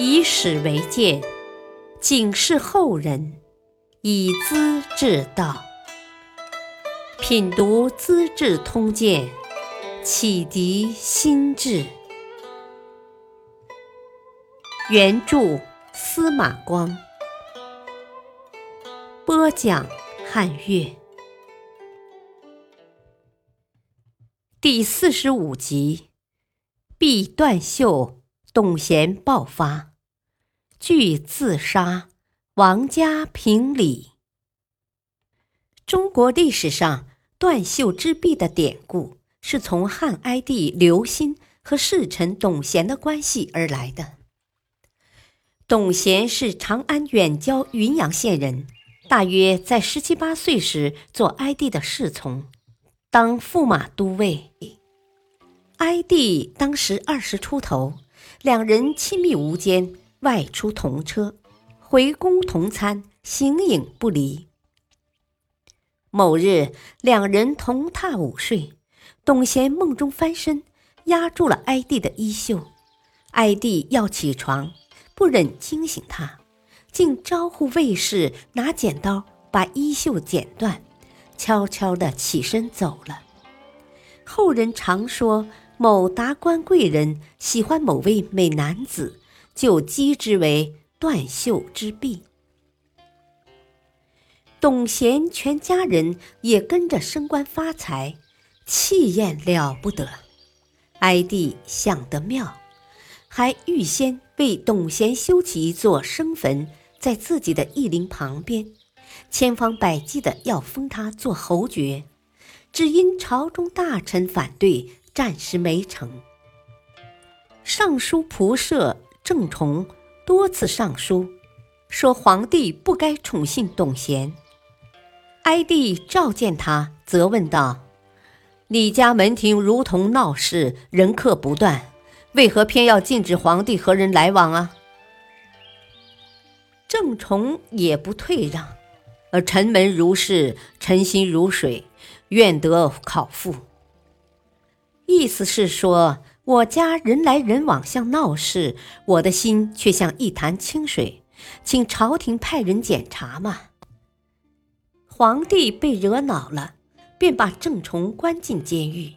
以史为鉴，警示后人，以资治道。品读《资治通鉴》，启迪心智。原著司马光，播讲汉乐。第四十五集：避断袖，董贤爆发，惧自杀，王家平理。中国历史上断袖之弊的典故，是从汉哀帝刘歆和侍臣董贤的关系而来的。董贤是长安远郊云阳县人，大约在十七八岁时做哀帝的侍从，当驸马都尉。哀帝当时二十出头，两人亲密无间，外出同车，回宫同餐，形影不离。某日，两人同榻午睡，董贤梦中翻身，压住了哀帝的衣袖，哀帝要起床。不忍惊醒他，竟招呼卫士拿剪刀把衣袖剪断，悄悄地起身走了。后人常说某达官贵人喜欢某位美男子，就讥之为断袖之弊。董贤全家人也跟着升官发财，气焰了不得。哀帝想得妙。还预先为董贤修起一座生坟，在自己的义陵旁边，千方百计的要封他做侯爵，只因朝中大臣反对，暂时没成。尚书仆射郑崇多次上书，说皇帝不该宠幸董贤。哀帝召见他，责问道：“你家门庭如同闹市，人客不断。”为何偏要禁止皇帝和人来往啊？郑崇也不退让，而臣门如是，臣心如水，愿得考复。意思是说，我家人来人往像闹市，我的心却像一潭清水，请朝廷派人检查嘛。皇帝被惹恼了，便把郑崇关进监狱。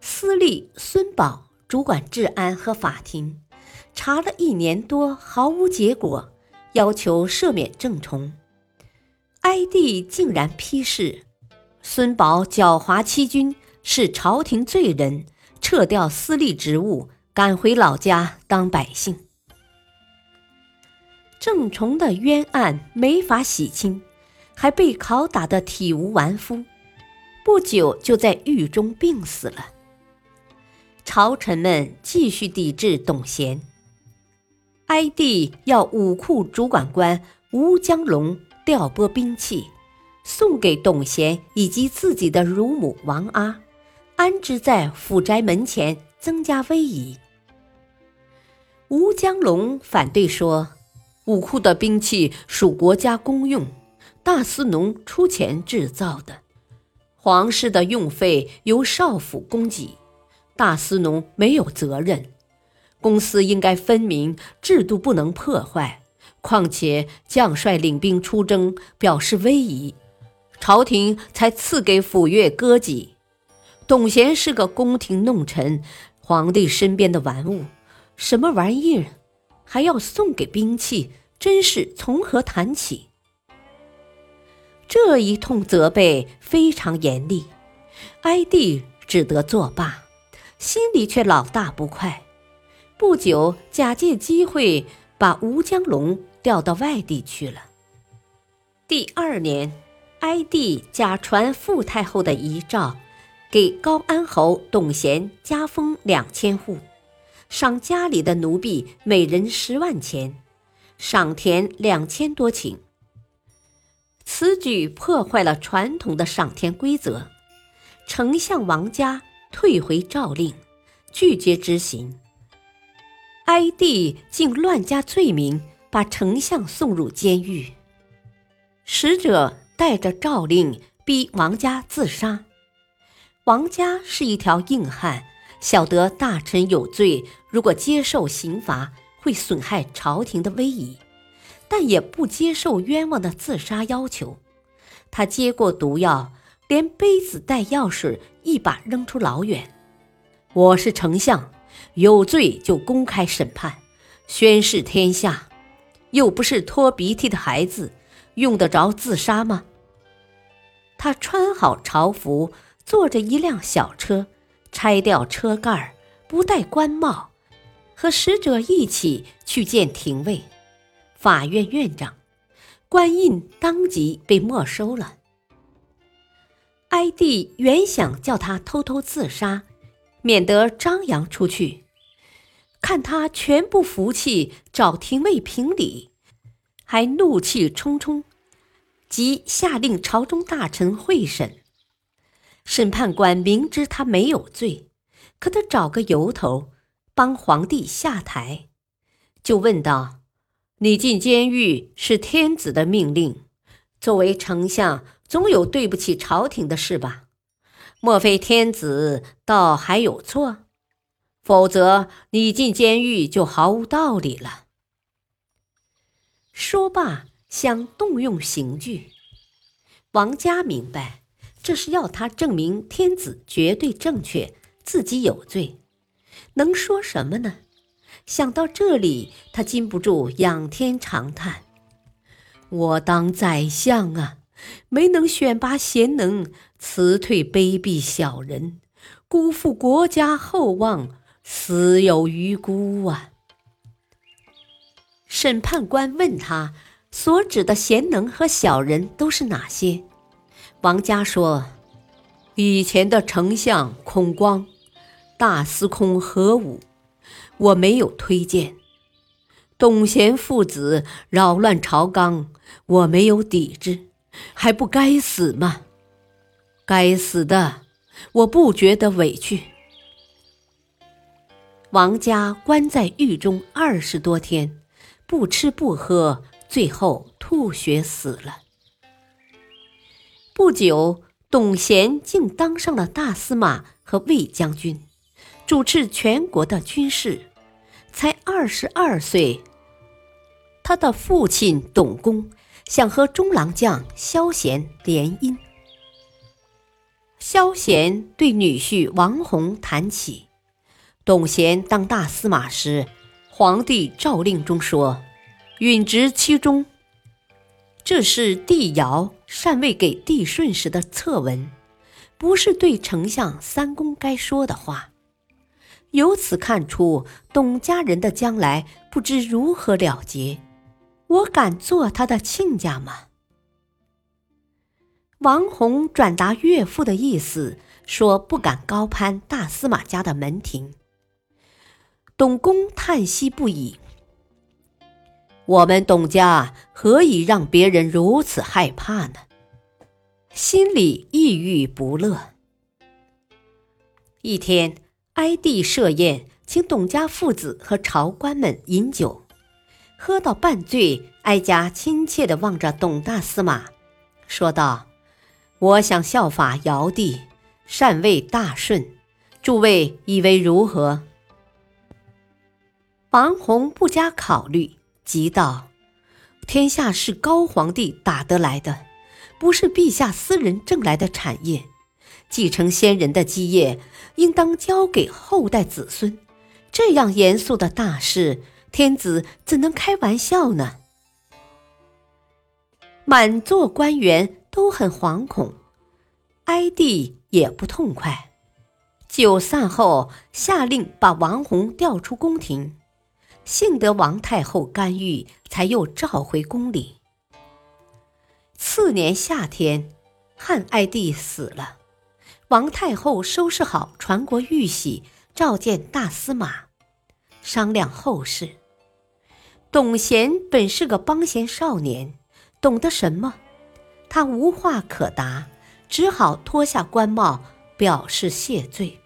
司隶孙宝。主管治安和法庭，查了一年多毫无结果，要求赦免郑崇。哀帝竟然批示：孙宝狡猾欺君，是朝廷罪人，撤掉司隶职务，赶回老家当百姓。郑崇的冤案没法洗清，还被拷打得体无完肤，不久就在狱中病死了。朝臣们继续抵制董贤，哀帝要武库主管官吴江龙调拨兵器，送给董贤以及自己的乳母王阿，安置在府宅门前，增加威仪。吴江龙反对说，武库的兵器属国家公用，大司农出钱制造的，皇室的用费由少府供给。大司农没有责任，公司应该分明，制度不能破坏。况且将帅领兵出征，表示威仪，朝廷才赐给府乐歌妓。董贤是个宫廷弄臣，皇帝身边的玩物，什么玩意儿，还要送给兵器，真是从何谈起？这一通责备非常严厉，哀帝只得作罢。心里却老大不快，不久假借机会把吴江龙调到外地去了。第二年，哀帝假传傅太后的遗诏，给高安侯董贤加封两千户，赏家里的奴婢每人十万钱，赏田两千多顷。此举破坏了传统的赏田规则，丞相王家。退回诏令，拒绝执行。哀帝竟乱加罪名，把丞相送入监狱。使者带着诏令逼王家自杀。王家是一条硬汉，晓得大臣有罪，如果接受刑罚，会损害朝廷的威仪，但也不接受冤枉的自杀要求。他接过毒药，连杯子带药水一把扔出老远。我是丞相，有罪就公开审判，宣示天下。又不是拖鼻涕的孩子，用得着自杀吗？他穿好朝服，坐着一辆小车，拆掉车盖不戴官帽，和使者一起去见廷尉、法院院长，官印当即被没收了。哀帝原想叫他偷偷自杀，免得张扬出去。看他全不服气，找廷尉评理，还怒气冲冲，即下令朝中大臣会审。审判官明知他没有罪，可他找个由头帮皇帝下台，就问道：“你进监狱是天子的命令，作为丞相，总有对不起朝廷的事吧？莫非天子倒还有错？”否则，你进监狱就毫无道理了。说罢，想动用刑具。王家明白，这是要他证明天子绝对正确，自己有罪。能说什么呢？想到这里，他禁不住仰天长叹：“我当宰相啊，没能选拔贤能，辞退卑鄙小人，辜负国家厚望。”死有余辜啊！审判官问他所指的贤能和小人都是哪些？王家说：“以前的丞相孔光、大司空何武，我没有推荐；董贤父子扰乱朝纲，我没有抵制，还不该死吗？该死的，我不觉得委屈。”王家关在狱中二十多天，不吃不喝，最后吐血死了。不久，董贤竟当上了大司马和卫将军，主持全国的军事，才二十二岁。他的父亲董公想和中郎将萧贤联姻，萧贤对女婿王弘谈起。董贤当大司马时，皇帝诏令中说：“允直其中。”这是帝尧禅位给帝舜时的策文，不是对丞相三公该说的话。由此看出，董家人的将来不知如何了结。我敢做他的亲家吗？王弘转达岳父的意思，说不敢高攀大司马家的门庭。董公叹息不已：“我们董家何以让别人如此害怕呢？”心里抑郁不乐。一天，哀帝设宴，请董家父子和朝官们饮酒，喝到半醉，哀家亲切地望着董大司马，说道：“我想效法尧帝，禅位大顺，诸位以为如何？”王弘不加考虑，急道：“天下是高皇帝打得来的，不是陛下私人挣来的产业。继承先人的基业，应当交给后代子孙。这样严肃的大事，天子怎能开玩笑呢？”满座官员都很惶恐，哀帝也不痛快。酒散后，下令把王弘调出宫廷。幸得王太后干预，才又召回宫里。次年夏天，汉哀帝死了，王太后收拾好传国玉玺，召见大司马，商量后事。董贤本是个帮闲少年，懂得什么？他无话可答，只好脱下官帽，表示谢罪。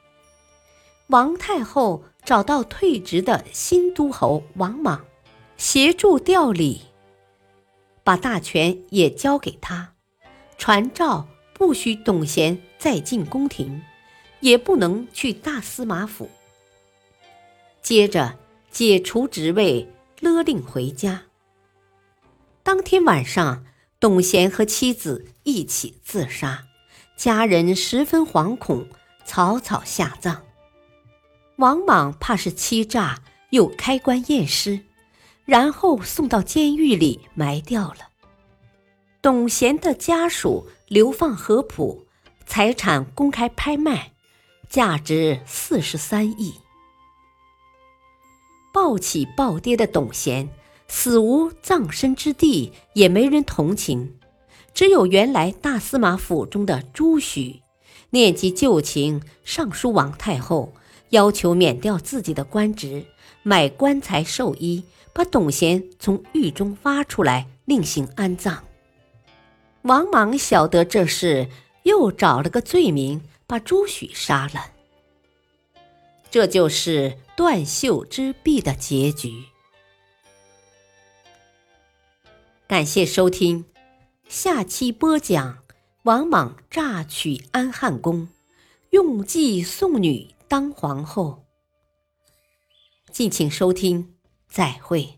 王太后。找到退职的新都侯王莽，协助调理，把大权也交给他，传诏不许董贤再进宫廷，也不能去大司马府。接着解除职位，勒令回家。当天晚上，董贤和妻子一起自杀，家人十分惶恐，草草下葬。王莽怕是欺诈，又开棺验尸，然后送到监狱里埋掉了。董贤的家属流放合浦，财产公开拍卖，价值四十三亿。暴起暴跌的董贤，死无葬身之地，也没人同情，只有原来大司马府中的朱许，念及旧情，上书王太后。要求免掉自己的官职，买棺材寿衣，把董贤从狱中挖出来，另行安葬。王莽晓得这事，又找了个罪名，把朱许杀了。这就是断袖之弊的结局。感谢收听，下期播讲王莽诈取安汉宫，用计送女。当皇后，敬请收听，再会。